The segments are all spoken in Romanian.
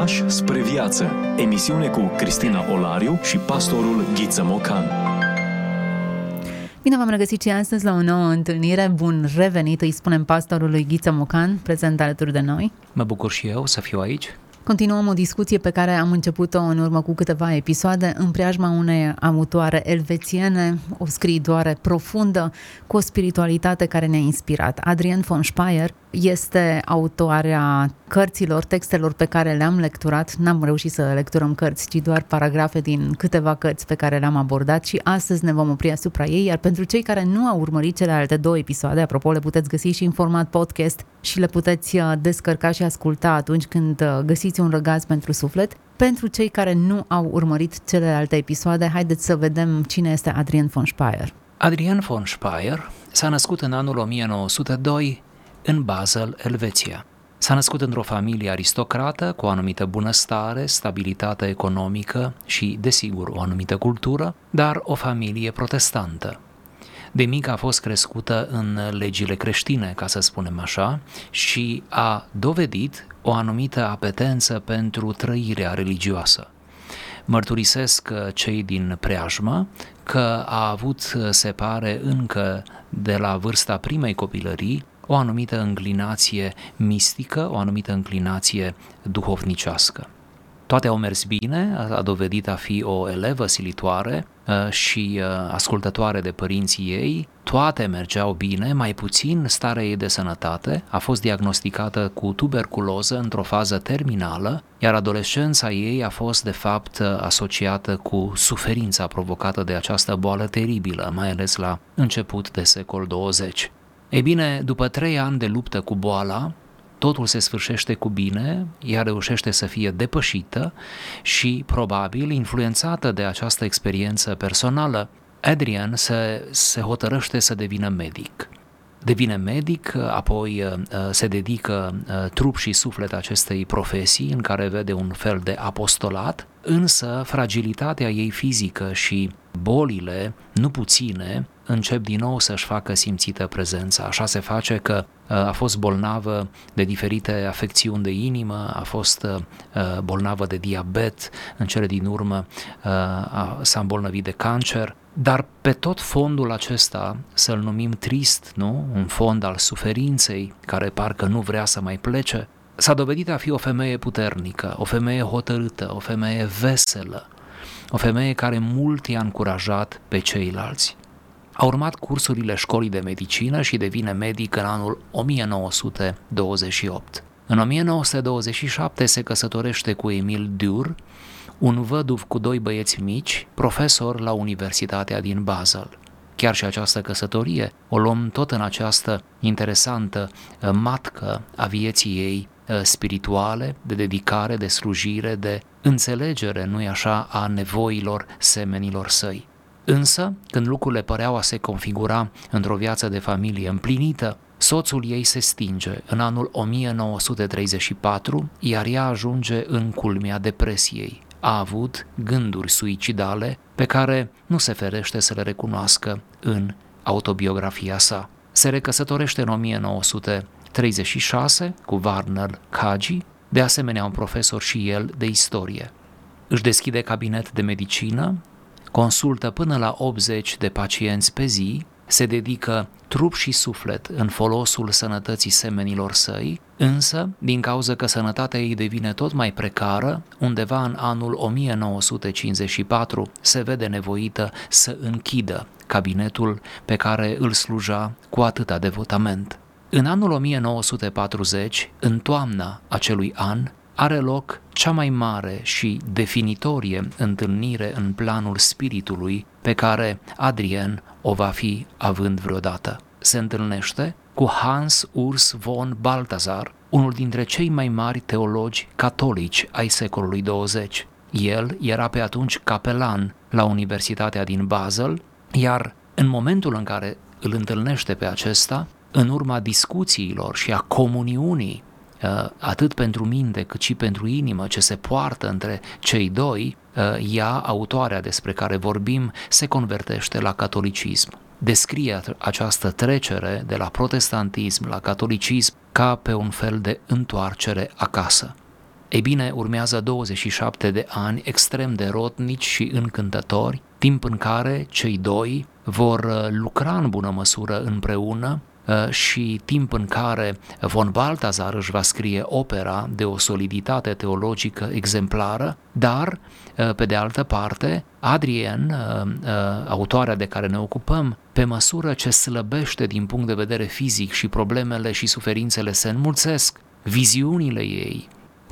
Pași spre viață. Emisiune cu Cristina Olariu și pastorul Ghiță Mocan. Bine v-am regăsit și astăzi la o nouă întâlnire. Bun revenit, îi spunem pastorului Ghiță Mocan, prezent alături de noi. Mă bucur și eu să fiu aici. Continuăm o discuție pe care am început-o în urmă cu câteva episoade în preajma unei autoare elvețiene, o scriitoare profundă, cu o spiritualitate care ne-a inspirat. Adrienne von Speyer este autoarea cărților, textelor pe care le-am lecturat. N-am reușit să lecturăm cărți, ci doar paragrafe din câteva cărți pe care le-am abordat și astăzi ne vom opri asupra ei, iar pentru cei care nu au urmărit celelalte două episoade, apropo, le puteți găsi și în format podcast și le puteți uh, descărca și asculta atunci când uh, găsiți un răgaz pentru suflet. Pentru cei care nu au urmărit celelalte episoade, haideți să vedem cine este Adrian von Speyer. Adrian von Speyer s-a născut în anul 1902 în Basel, Elveția. S-a născut într-o familie aristocrată cu o anumită bunăstare, stabilitate economică și, desigur, o anumită cultură, dar o familie protestantă. De mic a fost crescută în legile creștine, ca să spunem așa, și a dovedit o anumită apetență pentru trăirea religioasă. Mărturisesc cei din preajmă că a avut, se pare, încă de la vârsta primei copilării, o anumită înclinație mistică, o anumită înclinație duhovnicească. Toate au mers bine, a dovedit a fi o elevă silitoare uh, și uh, ascultătoare de părinții ei, toate mergeau bine, mai puțin starea ei de sănătate, a fost diagnosticată cu tuberculoză într-o fază terminală, iar adolescența ei a fost de fapt uh, asociată cu suferința provocată de această boală teribilă, mai ales la început de secol 20. Ei bine, după trei ani de luptă cu boala, totul se sfârșește cu bine, ea reușește să fie depășită și, probabil, influențată de această experiență personală, Adrian se, se hotărăște să devină medic. Devine medic, apoi uh, se dedică uh, trup și suflet acestei profesii în care vede un fel de apostolat, însă fragilitatea ei fizică și bolile, nu puține, încep din nou să-și facă simțită prezența. Așa se face că uh, a fost bolnavă de diferite afecțiuni de inimă, a fost uh, bolnavă de diabet, în cele din urmă uh, s-a îmbolnăvit de cancer, dar pe tot fondul acesta, să-l numim trist, nu? Un fond al suferinței, care parcă nu vrea să mai plece, s-a dovedit a fi o femeie puternică, o femeie hotărâtă, o femeie veselă, o femeie care mult i-a încurajat pe ceilalți. A urmat cursurile școlii de medicină și devine medic în anul 1928. În 1927 se căsătorește cu Emil Dur, un văduv cu doi băieți mici, profesor la Universitatea din Basel. Chiar și această căsătorie o luăm tot în această interesantă uh, matcă a vieții ei uh, spirituale, de dedicare, de slujire, de înțelegere, nu-i așa, a nevoilor semenilor săi. Însă, când lucrurile păreau a se configura într-o viață de familie împlinită, soțul ei se stinge în anul 1934, iar ea ajunge în culmea depresiei. A avut gânduri suicidale pe care nu se ferește să le recunoască în autobiografia sa. Se recăsătorește în 1936 cu Warner Kaji, de asemenea un profesor și el de istorie. Își deschide cabinet de medicină, consultă până la 80 de pacienți pe zi, se dedică trup și suflet în folosul sănătății semenilor săi, însă, din cauza că sănătatea ei devine tot mai precară, undeva în anul 1954 se vede nevoită să închidă cabinetul pe care îl sluja cu atâta devotament. În anul 1940, în toamna acelui an, are loc cea mai mare și definitorie întâlnire în planul spiritului pe care Adrien o va fi având vreodată. Se întâlnește cu Hans Urs von Balthasar, unul dintre cei mai mari teologi catolici ai secolului 20. El era pe atunci capelan la Universitatea din Basel, iar în momentul în care îl întâlnește pe acesta, în urma discuțiilor și a comuniunii Uh, atât pentru minte cât și pentru inimă ce se poartă între cei doi, uh, ea, autoarea despre care vorbim, se convertește la catolicism. Descrie această trecere de la protestantism la catolicism ca pe un fel de întoarcere acasă. Ei bine, urmează 27 de ani extrem de rotnici și încântători, timp în care cei doi vor uh, lucra în bună măsură împreună uh, și timp în care von Baltazar își va scrie opera de o soliditate teologică exemplară, dar, uh, pe de altă parte, Adrien, autoarea de care ne ocupăm, pe măsură ce slăbește din punct de vedere fizic și problemele și suferințele se înmulțesc, viziunile ei,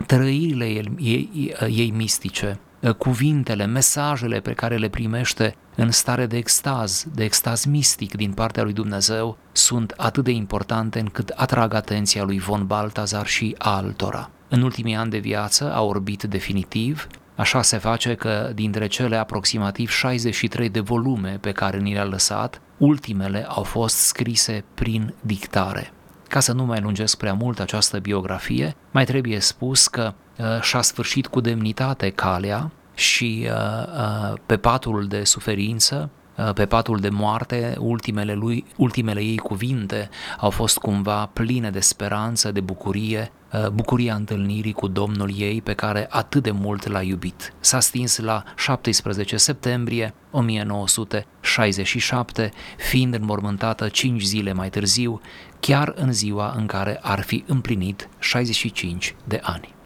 trăirile ei, ei, ei mistice, cuvintele, mesajele pe care le primește în stare de extaz, de extaz mistic din partea lui Dumnezeu, sunt atât de importante încât atrag atenția lui von Baltazar și a altora. În ultimii ani de viață a orbit definitiv, așa se face că dintre cele aproximativ 63 de volume pe care ni le-a lăsat, ultimele au fost scrise prin dictare. Ca să nu mai lungesc prea mult această biografie, mai trebuie spus că uh, și-a sfârșit cu demnitate calea și uh, uh, pe patul de suferință, uh, pe patul de moarte, ultimele, lui, ultimele ei cuvinte au fost cumva pline de speranță, de bucurie, uh, bucuria întâlnirii cu Domnul ei pe care atât de mult l-a iubit. S-a stins la 17 septembrie 1967, fiind înmormântată 5 zile mai târziu, chiar în ziua în care ar fi împlinit 65 de ani.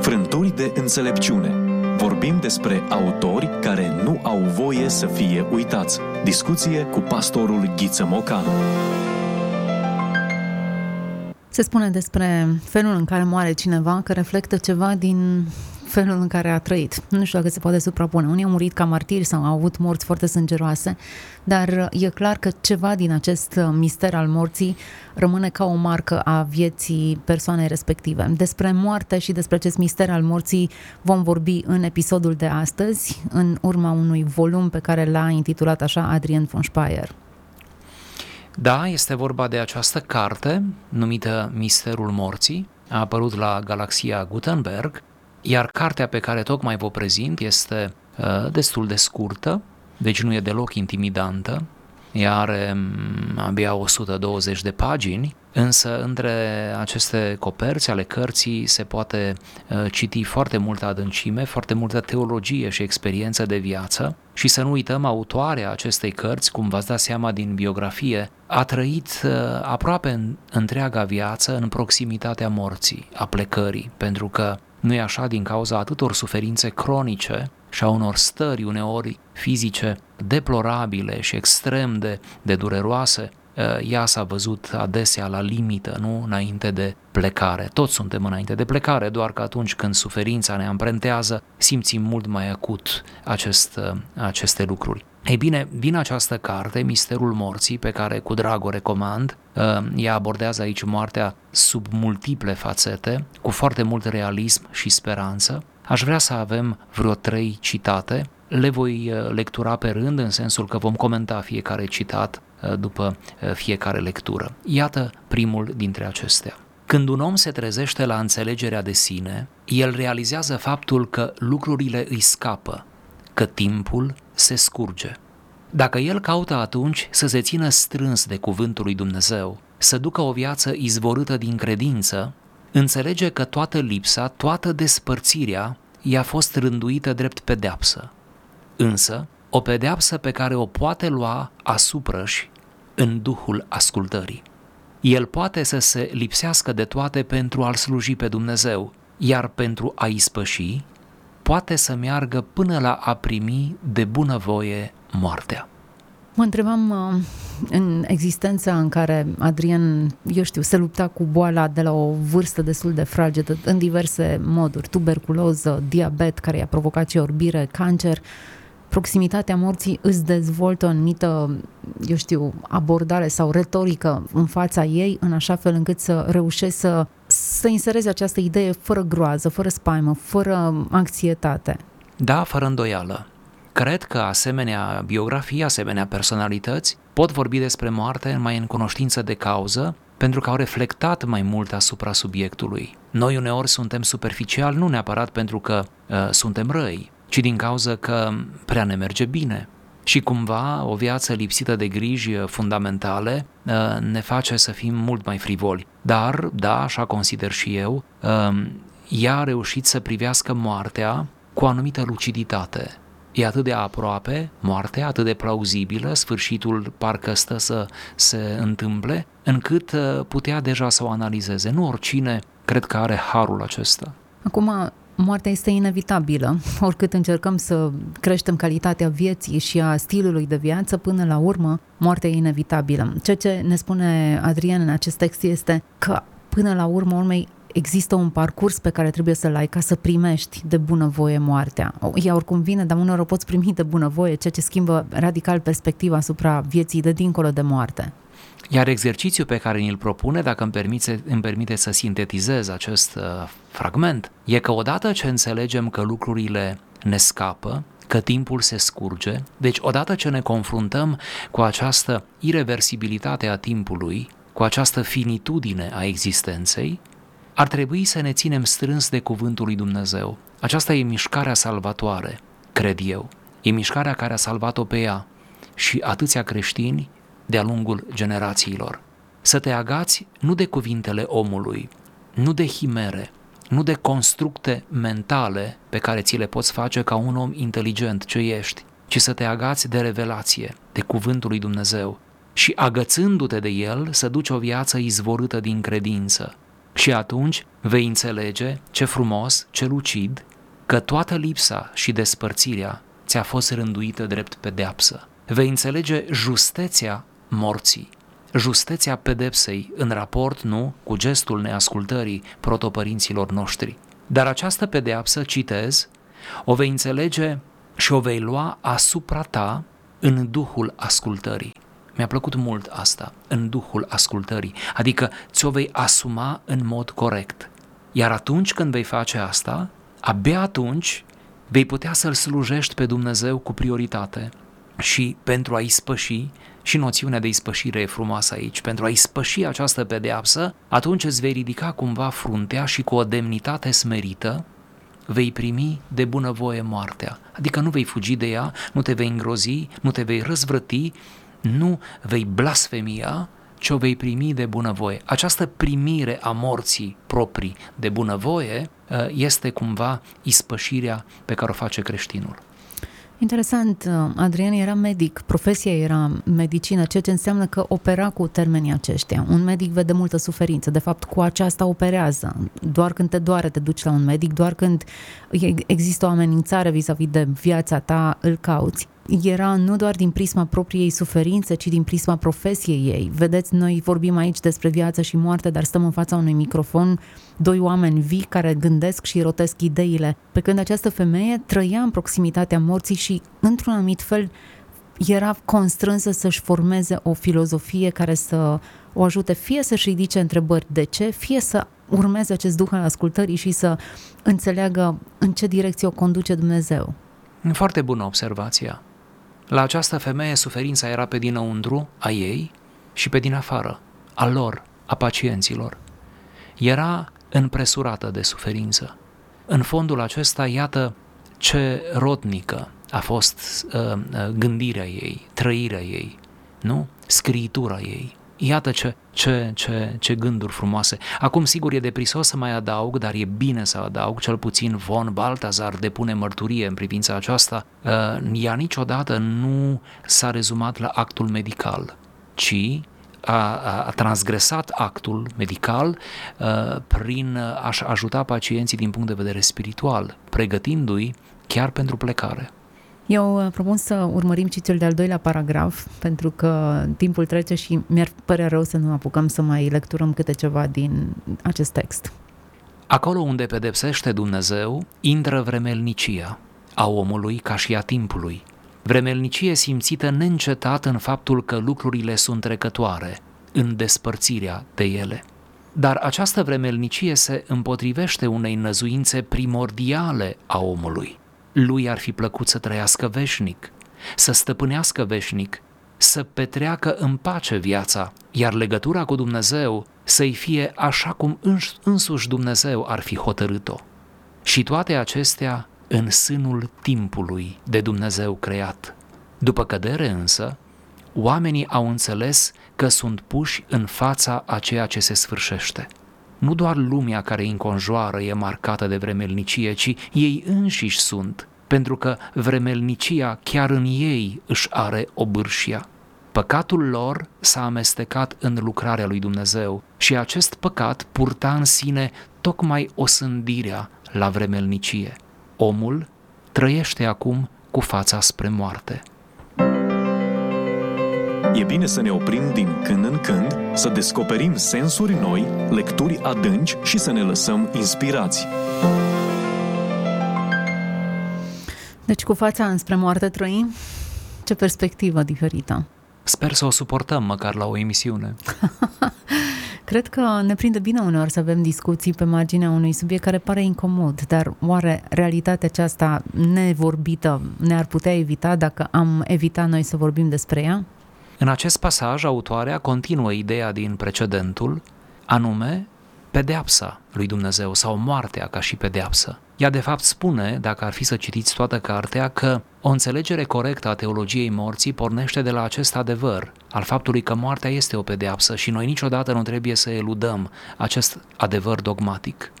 Frânturi de înțelepciune Vorbim despre autori care nu au voie să fie uitați. Discuție cu pastorul Ghiță Mocanu. Se spune despre felul în care moare cineva că reflectă ceva din felul în care a trăit. Nu știu dacă se poate suprapune. Unii au murit ca martiri sau au avut morți foarte sângeroase, dar e clar că ceva din acest mister al morții rămâne ca o marcă a vieții persoanei respective. Despre moarte și despre acest mister al morții vom vorbi în episodul de astăzi, în urma unui volum pe care l-a intitulat așa Adrien von Speyer. Da, este vorba de această carte numită Misterul Morții, a apărut la Galaxia Gutenberg iar cartea pe care tocmai vă prezint este uh, destul de scurtă, deci nu e deloc intimidantă, ea are mm, abia 120 de pagini, însă între aceste coperți ale cărții se poate uh, citi foarte multă adâncime, foarte multă teologie și experiență de viață. Și să nu uităm, autoarea acestei cărți, cum v-ați dat seama din biografie, a trăit uh, aproape în întreaga viață în proximitatea morții, a plecării, pentru că nu e așa din cauza atâtor suferințe cronice și a unor stări uneori fizice deplorabile și extrem de, de dureroase, eh, ea s-a văzut adesea la limită, nu înainte de plecare. Toți suntem înainte de plecare, doar că atunci când suferința ne amprentează, simțim mult mai acut acest, eh, aceste lucruri. Ei bine, din această carte, Misterul Morții, pe care cu drag o recomand, uh, ea abordează aici moartea sub multiple fațete, cu foarte mult realism și speranță. Aș vrea să avem vreo trei citate, le voi uh, lectura pe rând, în sensul că vom comenta fiecare citat uh, după fiecare lectură. Iată primul dintre acestea. Când un om se trezește la înțelegerea de sine, el realizează faptul că lucrurile îi scapă, că timpul se scurge. Dacă el caută atunci să se țină strâns de cuvântul lui Dumnezeu, să ducă o viață izvorâtă din credință, înțelege că toată lipsa, toată despărțirea i-a fost rânduită drept pedeapsă. Însă, o pedeapsă pe care o poate lua asupra și în duhul ascultării. El poate să se lipsească de toate pentru a-L sluji pe Dumnezeu, iar pentru a ispăși, poate să meargă până la a primi de bunăvoie moartea. Mă întrebam uh, în existența în care Adrian, eu știu, se lupta cu boala de la o vârstă destul de fragedă, în diverse moduri, tuberculoză, diabet care i-a provocat și orbire, cancer, proximitatea morții îți dezvoltă o anumită, eu știu, abordare sau retorică în fața ei, în așa fel încât să reușești să, să inserezi această idee fără groază, fără spaimă, fără anxietate. Da, fără îndoială. Cred că asemenea biografii, asemenea personalități pot vorbi despre moarte mai în cunoștință de cauză, pentru că au reflectat mai mult asupra subiectului. Noi uneori suntem superficial nu neapărat pentru că uh, suntem răi, ci din cauza că prea ne merge bine. Și cumva o viață lipsită de griji fundamentale uh, ne face să fim mult mai frivoli. Dar, da, așa consider și eu, um, ea a reușit să privească moartea cu o anumită luciditate. E atât de aproape, moartea, atât de plauzibilă, sfârșitul parcă stă să se întâmple, încât uh, putea deja să o analizeze. Nu oricine cred că are harul acesta. Acum, moartea este inevitabilă. Oricât încercăm să creștem calitatea vieții și a stilului de viață, până la urmă, moartea e inevitabilă. Ceea ce ne spune Adrian în acest text este că, până la urmă urmei, există un parcurs pe care trebuie să-l ai ca să primești de bunăvoie moartea. Ea oricum vine, dar uneori o poți primi de bunăvoie, ceea ce schimbă radical perspectiva asupra vieții de dincolo de moarte. Iar exercițiul pe care ni-l propune, dacă îmi permite, îmi permite să sintetizez acest uh, fragment, e că odată ce înțelegem că lucrurile ne scapă, că timpul se scurge, deci odată ce ne confruntăm cu această irreversibilitate a timpului, cu această finitudine a existenței, ar trebui să ne ținem strâns de cuvântul lui Dumnezeu. Aceasta e mișcarea salvatoare, cred eu. E mișcarea care a salvat-o pe ea și atâția creștini de-a lungul generațiilor. Să te agați nu de cuvintele omului, nu de himere, nu de constructe mentale pe care ți le poți face ca un om inteligent ce ești, ci să te agați de revelație, de cuvântul lui Dumnezeu și agățându-te de el să duci o viață izvorâtă din credință. Și atunci vei înțelege ce frumos, ce lucid, că toată lipsa și despărțirea ți-a fost rânduită drept pedeapsă. Vei înțelege justețea morții, justeția pedepsei în raport, nu, cu gestul neascultării protopărinților noștri. Dar această pedeapsă, citez, o vei înțelege și o vei lua asupra ta în duhul ascultării. Mi-a plăcut mult asta, în duhul ascultării, adică ți-o vei asuma în mod corect. Iar atunci când vei face asta, abia atunci vei putea să-L slujești pe Dumnezeu cu prioritate și pentru a ispăși și noțiunea de ispășire e frumoasă aici. Pentru a ispăși această pedeapsă, atunci îți vei ridica cumva fruntea și cu o demnitate smerită vei primi de bunăvoie moartea. Adică nu vei fugi de ea, nu te vei îngrozi, nu te vei răzvrăti, nu vei blasfemia, ci o vei primi de bunăvoie. Această primire a morții proprii de bunăvoie uh, este cumva ispășirea pe care o face creștinul. Interesant, uh, Adrian era medic, profesia era medicină, ceea ce înseamnă că opera cu termenii aceștia. Un medic vede multă suferință, de fapt cu aceasta operează. Doar când te doare te duci la un medic, doar când există o amenințare vis-a-vis de viața ta, îl cauți era nu doar din prisma propriei suferințe, ci din prisma profesiei ei. Vedeți, noi vorbim aici despre viață și moarte, dar stăm în fața unui microfon, doi oameni vii care gândesc și rotesc ideile. Pe când această femeie trăia în proximitatea morții și, într-un anumit fel, era constrânsă să-și formeze o filozofie care să o ajute fie să-și ridice întrebări de ce, fie să urmeze acest duh al ascultării și să înțeleagă în ce direcție o conduce Dumnezeu. Foarte bună observația. La această femeie suferința era pe dinăuntru a ei și pe din afară, a lor, a pacienților. Era înpresurată de suferință. În fondul acesta, iată ce rodnică a fost uh, uh gândirea ei, trăirea ei, nu? Scriitura ei. Iată ce, ce, ce, ce gânduri frumoase. Acum, sigur, e deprisos să mai adaug, dar e bine să adaug, cel puțin Von Baltazar depune mărturie în privința aceasta. Uh, ea niciodată nu s-a rezumat la actul medical, ci a, a transgresat actul medical uh, prin a ajuta pacienții din punct de vedere spiritual, pregătindu-i chiar pentru plecare. Eu uh, propun să urmărim și cel de-al doilea paragraf, pentru că timpul trece și mi-ar părea rău să nu apucăm să mai lecturăm câte ceva din acest text. Acolo unde pedepsește Dumnezeu, intră vremelnicia a omului ca și a timpului. Vremelnicie simțită neîncetat în faptul că lucrurile sunt trecătoare, în despărțirea de ele. Dar această vremelnicie se împotrivește unei năzuințe primordiale a omului – lui ar fi plăcut să trăiască veșnic, să stăpânească veșnic, să petreacă în pace viața, iar legătura cu Dumnezeu să-i fie așa cum însuși Dumnezeu ar fi hotărât-o. Și toate acestea în sânul timpului de Dumnezeu creat. După cădere însă, oamenii au înțeles că sunt puși în fața a ceea ce se sfârșește. Nu doar lumea care îi înconjoară e marcată de vremelnicie, ci ei înșiși sunt, pentru că vremelnicia chiar în ei își are obârșia. Păcatul lor s-a amestecat în lucrarea lui Dumnezeu și acest păcat purta în sine tocmai osândirea la vremelnicie. Omul trăiește acum cu fața spre moarte. E bine să ne oprim din când în când, să descoperim sensuri noi, lecturi adânci și să ne lăsăm inspirați. Deci cu fața înspre moarte trăim? Ce perspectivă diferită. Sper să o suportăm măcar la o emisiune. Cred că ne prinde bine uneori să avem discuții pe marginea unui subiect care pare incomod, dar oare realitatea aceasta nevorbită ne-ar putea evita dacă am evita noi să vorbim despre ea? În acest pasaj, autoarea continuă ideea din precedentul, anume pedeapsa lui Dumnezeu sau moartea ca și pedeapsă. Ea de fapt spune, dacă ar fi să citiți toată cartea, că o înțelegere corectă a teologiei morții pornește de la acest adevăr, al faptului că moartea este o pedeapsă și noi niciodată nu trebuie să eludăm acest adevăr dogmatic.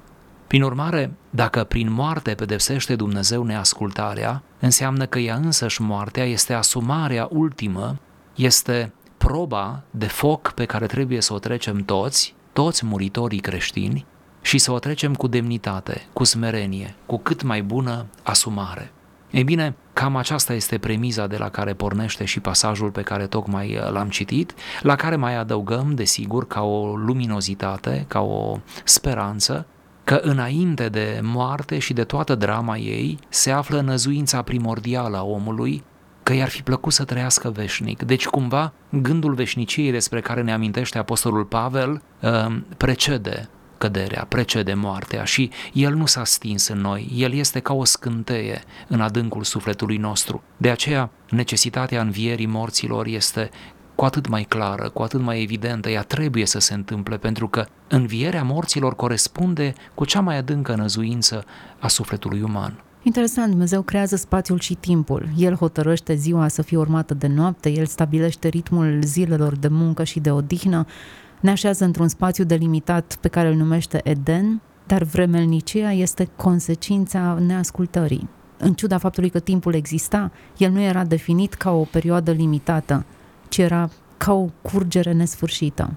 Prin urmare, dacă prin moarte pedepsește Dumnezeu neascultarea, înseamnă că ea însăși moartea este asumarea ultimă, este proba de foc pe care trebuie să o trecem toți, toți muritorii creștini, și să o trecem cu demnitate, cu smerenie, cu cât mai bună asumare. Ei bine, cam aceasta este premiza de la care pornește și pasajul pe care tocmai uh, l-am citit, la care mai adăugăm, desigur, ca o luminozitate, ca o speranță, că înainte de moarte și de toată drama ei se află năzuința primordială a omului, că i-ar fi plăcut să trăiască veșnic. Deci, cumva, gândul veșniciei despre care ne amintește Apostolul Pavel uh, precede căderea, precede moartea și el nu s-a stins în noi, el este ca o scânteie în adâncul sufletului nostru. De aceea, necesitatea învierii morților este cu atât mai clară, cu atât mai evidentă, ea trebuie să se întâmple, pentru că învierea morților corespunde cu cea mai adâncă năzuință a sufletului uman. Interesant, Dumnezeu creează spațiul și timpul. El hotărăște ziua să fie urmată de noapte, El stabilește ritmul zilelor de muncă și de odihnă, ne așează într-un spațiu delimitat pe care îl numește Eden, dar vremelnicia este consecința neascultării. În ciuda faptului că timpul exista, el nu era definit ca o perioadă limitată, ci era ca o curgere nesfârșită.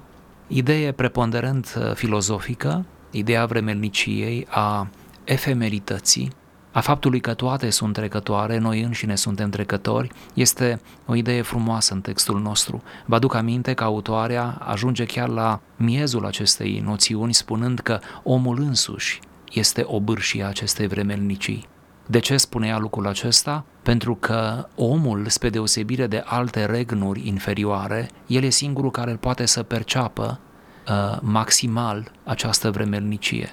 Idee preponderent uh, filozofică, ideea vremelniciei, a efemerității, a faptului că toate sunt trecătoare, noi înșine suntem trecători, este o idee frumoasă în textul nostru. Vă aduc aminte că autoarea ajunge chiar la miezul acestei noțiuni spunând că omul însuși este obârșia acestei vremelnicii. De ce spunea lucrul acesta? Pentru că omul, spre deosebire de alte regnuri inferioare, el e singurul care poate să perceapă uh, maximal această vremelnicie.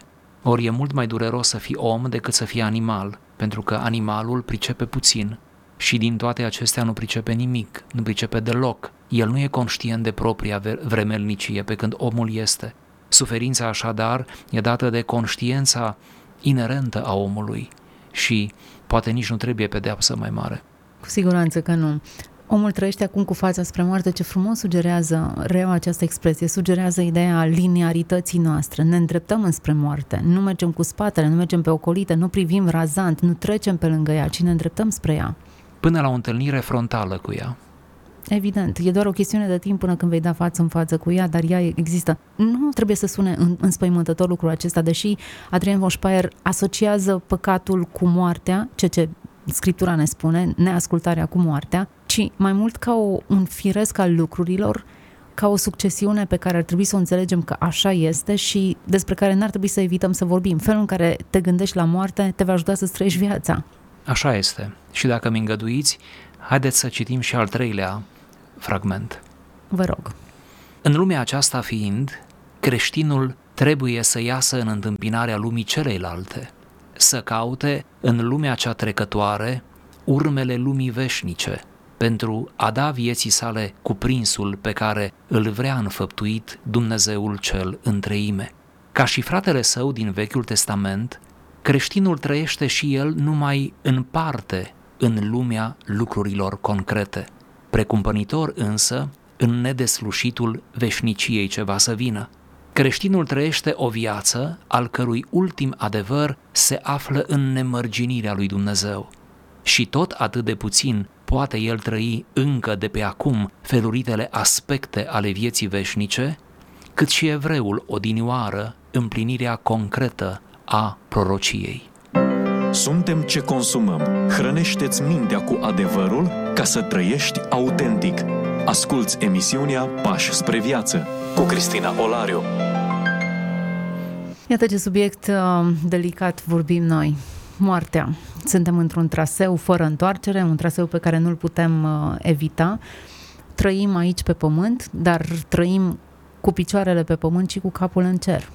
Ori e mult mai dureros să fii om decât să fii animal, pentru că animalul pricepe puțin și din toate acestea nu pricepe nimic, nu pricepe deloc. El nu e conștient de propria vremelnicie, pe când omul este. Suferința așadar e dată de conștiența inerentă a omului și poate nici nu trebuie pedeapsă mai mare. Cu siguranță că nu. Omul trăiește acum cu fața spre moarte, ce frumos sugerează reu această expresie, sugerează ideea linearității noastre, ne îndreptăm înspre moarte, nu mergem cu spatele, nu mergem pe ocolite, nu privim razant, nu trecem pe lângă ea, ci ne îndreptăm spre ea. Până la o întâlnire frontală cu ea. Evident, e doar o chestiune de timp până când vei da față în față cu ea, dar ea există. Nu trebuie să sune în, înspăimântător lucrul acesta, deși Adrian von Speyer asociază păcatul cu moartea, ceea ce Scriptura ne spune, neascultarea cu moartea, ci mai mult ca o, un firesc al lucrurilor, ca o succesiune pe care ar trebui să o înțelegem că așa este și despre care n-ar trebui să evităm să vorbim. Felul în care te gândești la moarte te va ajuta să trăiești viața. Așa este. Și dacă mi îngăduiți, haideți să citim și al treilea fragment. Vă rog. În lumea aceasta fiind, creștinul trebuie să iasă în întâmpinarea lumii celeilalte, să caute în lumea cea trecătoare urmele lumii veșnice, pentru a da vieții sale cuprinsul pe care îl vrea înfăptuit Dumnezeul cel întreime. Ca și fratele său din Vechiul Testament, creștinul trăiește și el numai în parte în lumea lucrurilor concrete, precumpănitor însă în nedeslușitul veșniciei ce va să vină. Creștinul trăiește o viață al cărui ultim adevăr se află în nemărginirea lui Dumnezeu. Și tot atât de puțin poate el trăi încă de pe acum feluritele aspecte ale vieții veșnice, cât și evreul odinioară împlinirea concretă a prorociei. Suntem ce consumăm. Hrănește-ți mintea cu adevărul ca să trăiești autentic. Asculți emisiunea Pași spre viață cu Cristina Olariu. Iată ce subiect uh, delicat vorbim noi. Moartea. Suntem într-un traseu fără întoarcere, un traseu pe care nu-l putem uh, evita. Trăim aici pe pământ, dar trăim cu picioarele pe pământ și cu capul în cer.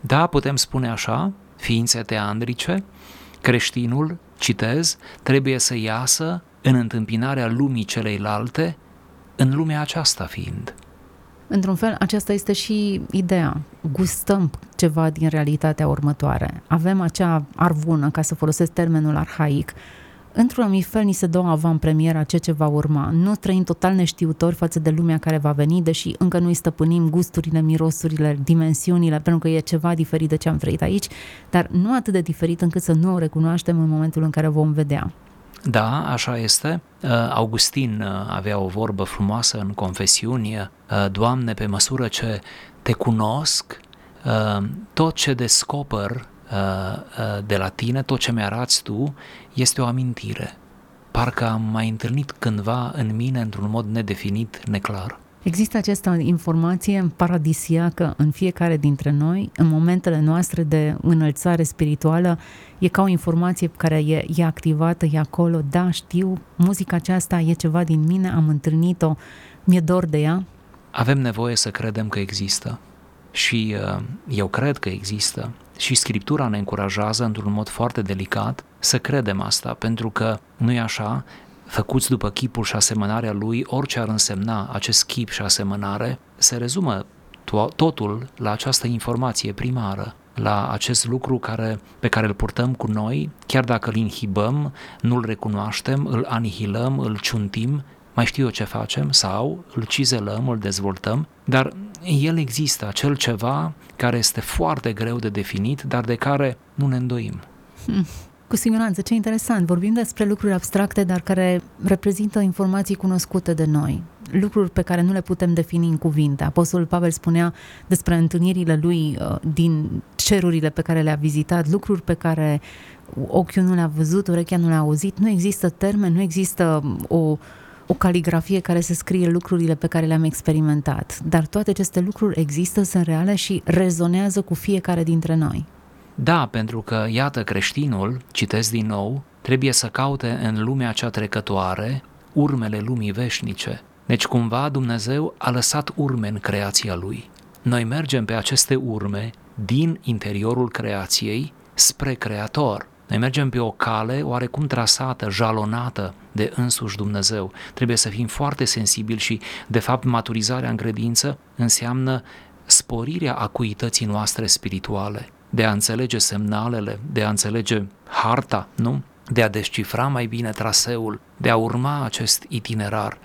Da, putem spune așa, ființe teandrice, creștinul, citez, trebuie să iasă în întâmpinarea lumii celeilalte, în lumea aceasta fiind. Într-un fel, aceasta este și ideea. Gustăm ceva din realitatea următoare. Avem acea arvună, ca să folosesc termenul arhaic, într-un anumit fel ni se dă o avantpremieră ce ce va urma. Nu trăim total neștiutori față de lumea care va veni, deși încă nu îi stăpânim gusturile, mirosurile, dimensiunile, pentru că e ceva diferit de ce am trăit aici, dar nu atât de diferit încât să nu o recunoaștem în momentul în care vom vedea. Da, așa este. Uh, Augustin uh, avea o vorbă frumoasă în confesiuni, uh, Doamne, pe măsură ce te cunosc, tot ce descoper de la tine, tot ce mi-arați tu, este o amintire. Parcă am mai întâlnit cândva în mine într-un mod nedefinit, neclar. Există această informație paradisiacă în fiecare dintre noi, în momentele noastre de înălțare spirituală, e ca o informație care e, e activată, e acolo, da, știu, muzica aceasta e ceva din mine, am întâlnit-o, mi-e dor de ea. Avem nevoie să credem că există. Și uh, eu cred că există. Și Scriptura ne încurajează într-un mod foarte delicat să credem asta, pentru că nu e așa, făcuți după chipul și asemănarea lui, orice ar însemna acest chip și asemănare, se rezumă to- totul la această informație primară, la acest lucru care, pe care îl purtăm cu noi, chiar dacă îl inhibăm, nu-l recunoaștem, îl anihilăm, îl ciuntim, mai știu eu ce facem, sau îl cizelăm, îl dezvoltăm, dar el există, acel ceva care este foarte greu de definit, dar de care nu ne îndoim. Hmm. Cu siguranță, ce interesant. Vorbim despre lucruri abstracte, dar care reprezintă informații cunoscute de noi. Lucruri pe care nu le putem defini în cuvinte. Apostolul Pavel spunea despre întâlnirile lui uh, din cerurile pe care le-a vizitat, lucruri pe care ochiul nu le-a văzut, urechea nu le-a auzit. Nu există termen, nu există um, o, o caligrafie care să scrie lucrurile pe care le-am experimentat. Dar toate aceste lucruri există, sunt reale și rezonează cu fiecare dintre noi. Da, pentru că, iată, creștinul, citesc din nou, trebuie să caute în lumea cea trecătoare urmele lumii veșnice. Deci cumva Dumnezeu a lăsat urme în creația Lui. Noi mergem pe aceste urme din interiorul creației spre Creator. Noi mergem pe o cale oarecum trasată, jalonată de însuși Dumnezeu. Trebuie să fim foarte sensibili și, de fapt, maturizarea în credință înseamnă sporirea acuității noastre spirituale de a înțelege semnalele, de a înțelege harta, nu? De a descifra mai bine traseul, de a urma acest itinerar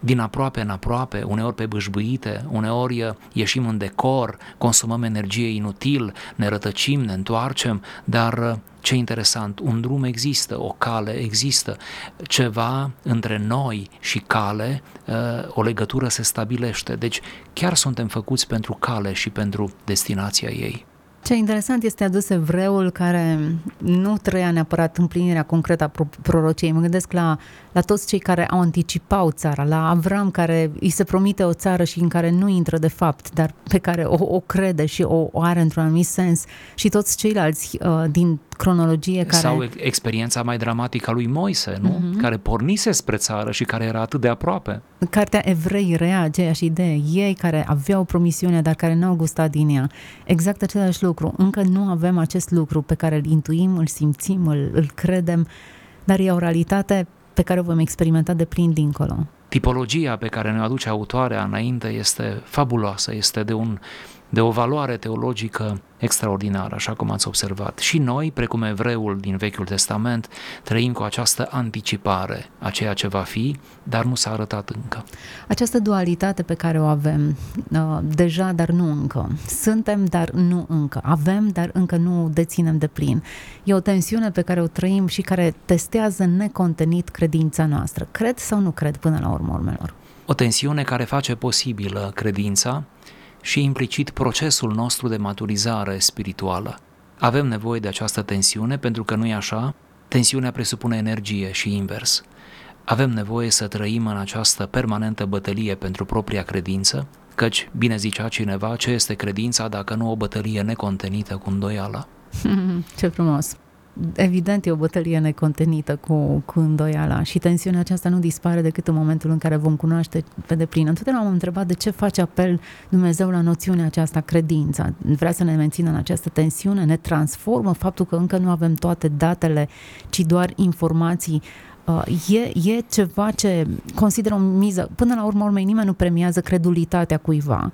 din aproape în aproape, uneori pe bâșbâite, uneori uh, ieșim în decor, consumăm energie inutil, ne rătăcim, ne întoarcem, dar uh, ce interesant, un drum există, o cale există, ceva între noi și cale, uh, o legătură se stabilește. Deci chiar suntem făcuți pentru cale și pentru destinația ei. Ce interesant este adus evreul care nu trăia neapărat împlinirea concretă a prorociei. Mă gândesc la, la toți cei care au anticipau țara, la Avram care îi se promite o țară și în care nu intră de fapt, dar pe care o, o crede și o, o are într-un anumit sens și toți ceilalți uh, din cronologie care... Sau experiența mai dramatică a lui Moise, nu? Uh-huh. Care pornise spre țară și care era atât de aproape. Cartea Evrei rea aceeași idee. Ei care aveau promisiune, dar care n-au gustat din ea. Exact același lucru. Încă nu avem acest lucru pe care îl intuim, îl simțim, îl, îl credem, dar e o realitate pe care o vom experimenta de plin dincolo. Tipologia pe care ne aduce autoarea înainte este fabuloasă, este de un de o valoare teologică extraordinară, așa cum ați observat. Și noi, precum evreul din Vechiul Testament, trăim cu această anticipare a ceea ce va fi, dar nu s-a arătat încă. Această dualitate pe care o avem uh, deja, dar nu încă. Suntem, dar nu încă. Avem, dar încă nu deținem de plin. E o tensiune pe care o trăim și care testează necontenit credința noastră. Cred sau nu cred până la urmă urmelor? O tensiune care face posibilă credința, și implicit procesul nostru de maturizare spirituală. Avem nevoie de această tensiune pentru că nu e așa, tensiunea presupune energie și invers. Avem nevoie să trăim în această permanentă bătălie pentru propria credință, căci, bine zicea cineva, ce este credința dacă nu o bătălie necontenită cu îndoială? Ce frumos! Evident e o bătălie necontenită cu, cu îndoiala și tensiunea aceasta nu dispare decât în momentul în care vom cunoaște pe deplin. Întotdeauna am întrebat de ce face apel Dumnezeu la noțiunea aceasta, credința. Vrea să ne mențină în această tensiune, ne transformă faptul că încă nu avem toate datele, ci doar informații uh, e, e ceva ce consideră o miză. Până la urmă, urmei, nimeni nu premiază credulitatea cuiva,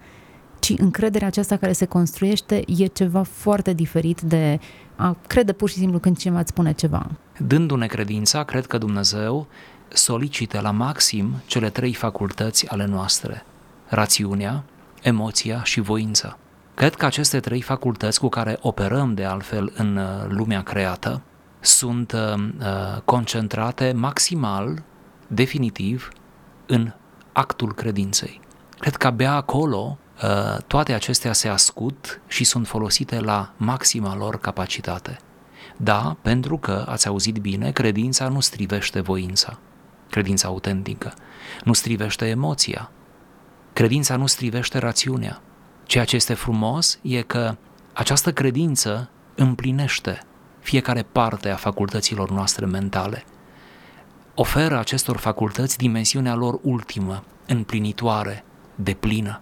ci încrederea aceasta care se construiește e ceva foarte diferit de a crede pur și simplu când cineva îți spune ceva. Dându-ne credința, cred că Dumnezeu solicită la maxim cele trei facultăți ale noastre, rațiunea, emoția și voința. Cred că aceste trei facultăți cu care operăm de altfel în uh, lumea creată sunt uh, uh, concentrate maximal, definitiv, în actul credinței. Cred că abia acolo Uh, toate acestea se ascut și sunt folosite la maxima lor capacitate. Da, pentru că, ați auzit bine, credința nu strivește voința, credința autentică, nu strivește emoția, credința nu strivește rațiunea. Ceea ce este frumos e că această credință împlinește fiecare parte a facultăților noastre mentale. Oferă acestor facultăți dimensiunea lor ultimă, împlinitoare, deplină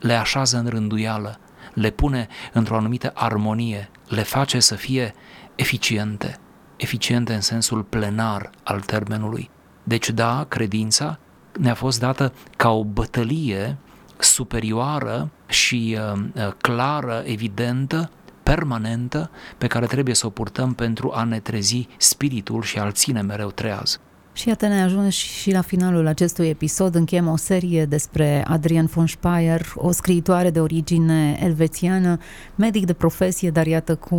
le așează în rânduială, le pune într-o anumită armonie, le face să fie eficiente, eficiente în sensul plenar al termenului. Deci da, credința ne-a fost dată ca o bătălie superioară și uh, uh, clară, evidentă, permanentă, pe care trebuie să o purtăm pentru a ne trezi spiritul și a-l ține mereu treaz. Și iată ne ajuns și la finalul acestui episod. Încheiem o serie despre Adrian von Speyer, o scriitoare de origine elvețiană, medic de profesie, dar iată cu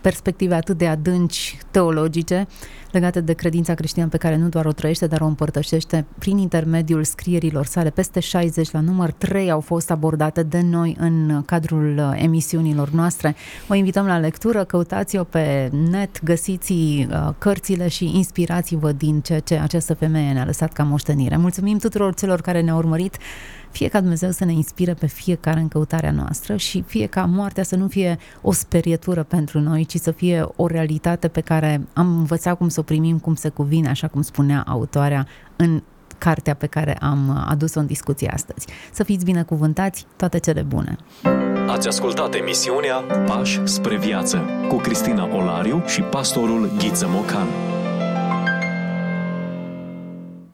perspective atât de adânci teologice legate de credința creștină pe care nu doar o trăiește, dar o împărtășește prin intermediul scrierilor sale. Peste 60 la număr 3 au fost abordate de noi în cadrul emisiunilor noastre. O invităm la lectură, căutați-o pe net, găsiți uh, cărțile și inspirați-vă din ceea ce această femeie ne-a lăsat ca moștenire. Mulțumim tuturor celor care ne-au urmărit, fie ca Dumnezeu să ne inspire pe fiecare în căutarea noastră și fie ca moartea să nu fie o sperietură pentru noi, ci să fie o realitate pe care am învățat cum să o primim cum se cuvine, așa cum spunea autoarea în cartea pe care am adus-o în discuție astăzi. Să fiți binecuvântați, toate cele bune! Ați ascultat emisiunea Pași spre viață cu Cristina Olariu și pastorul Ghiță Mocan.